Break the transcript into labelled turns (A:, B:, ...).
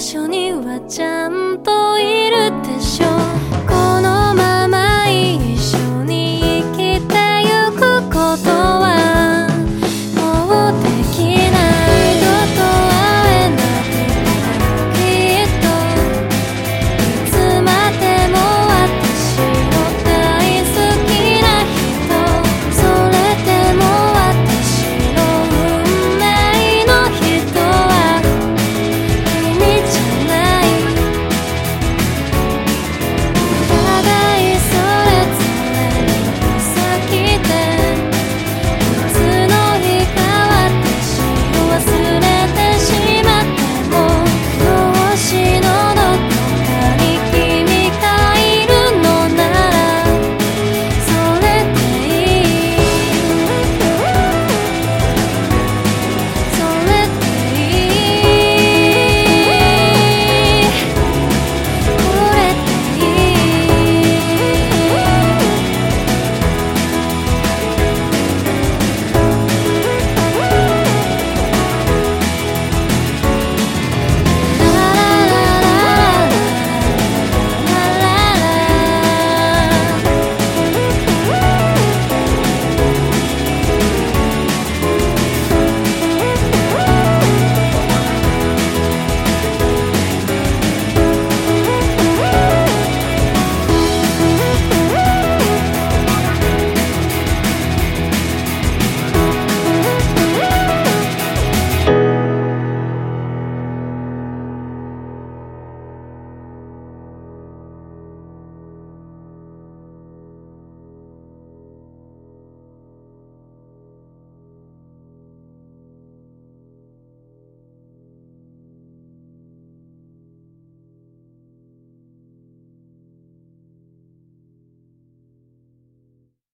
A: 所にはちゃんといるでしょ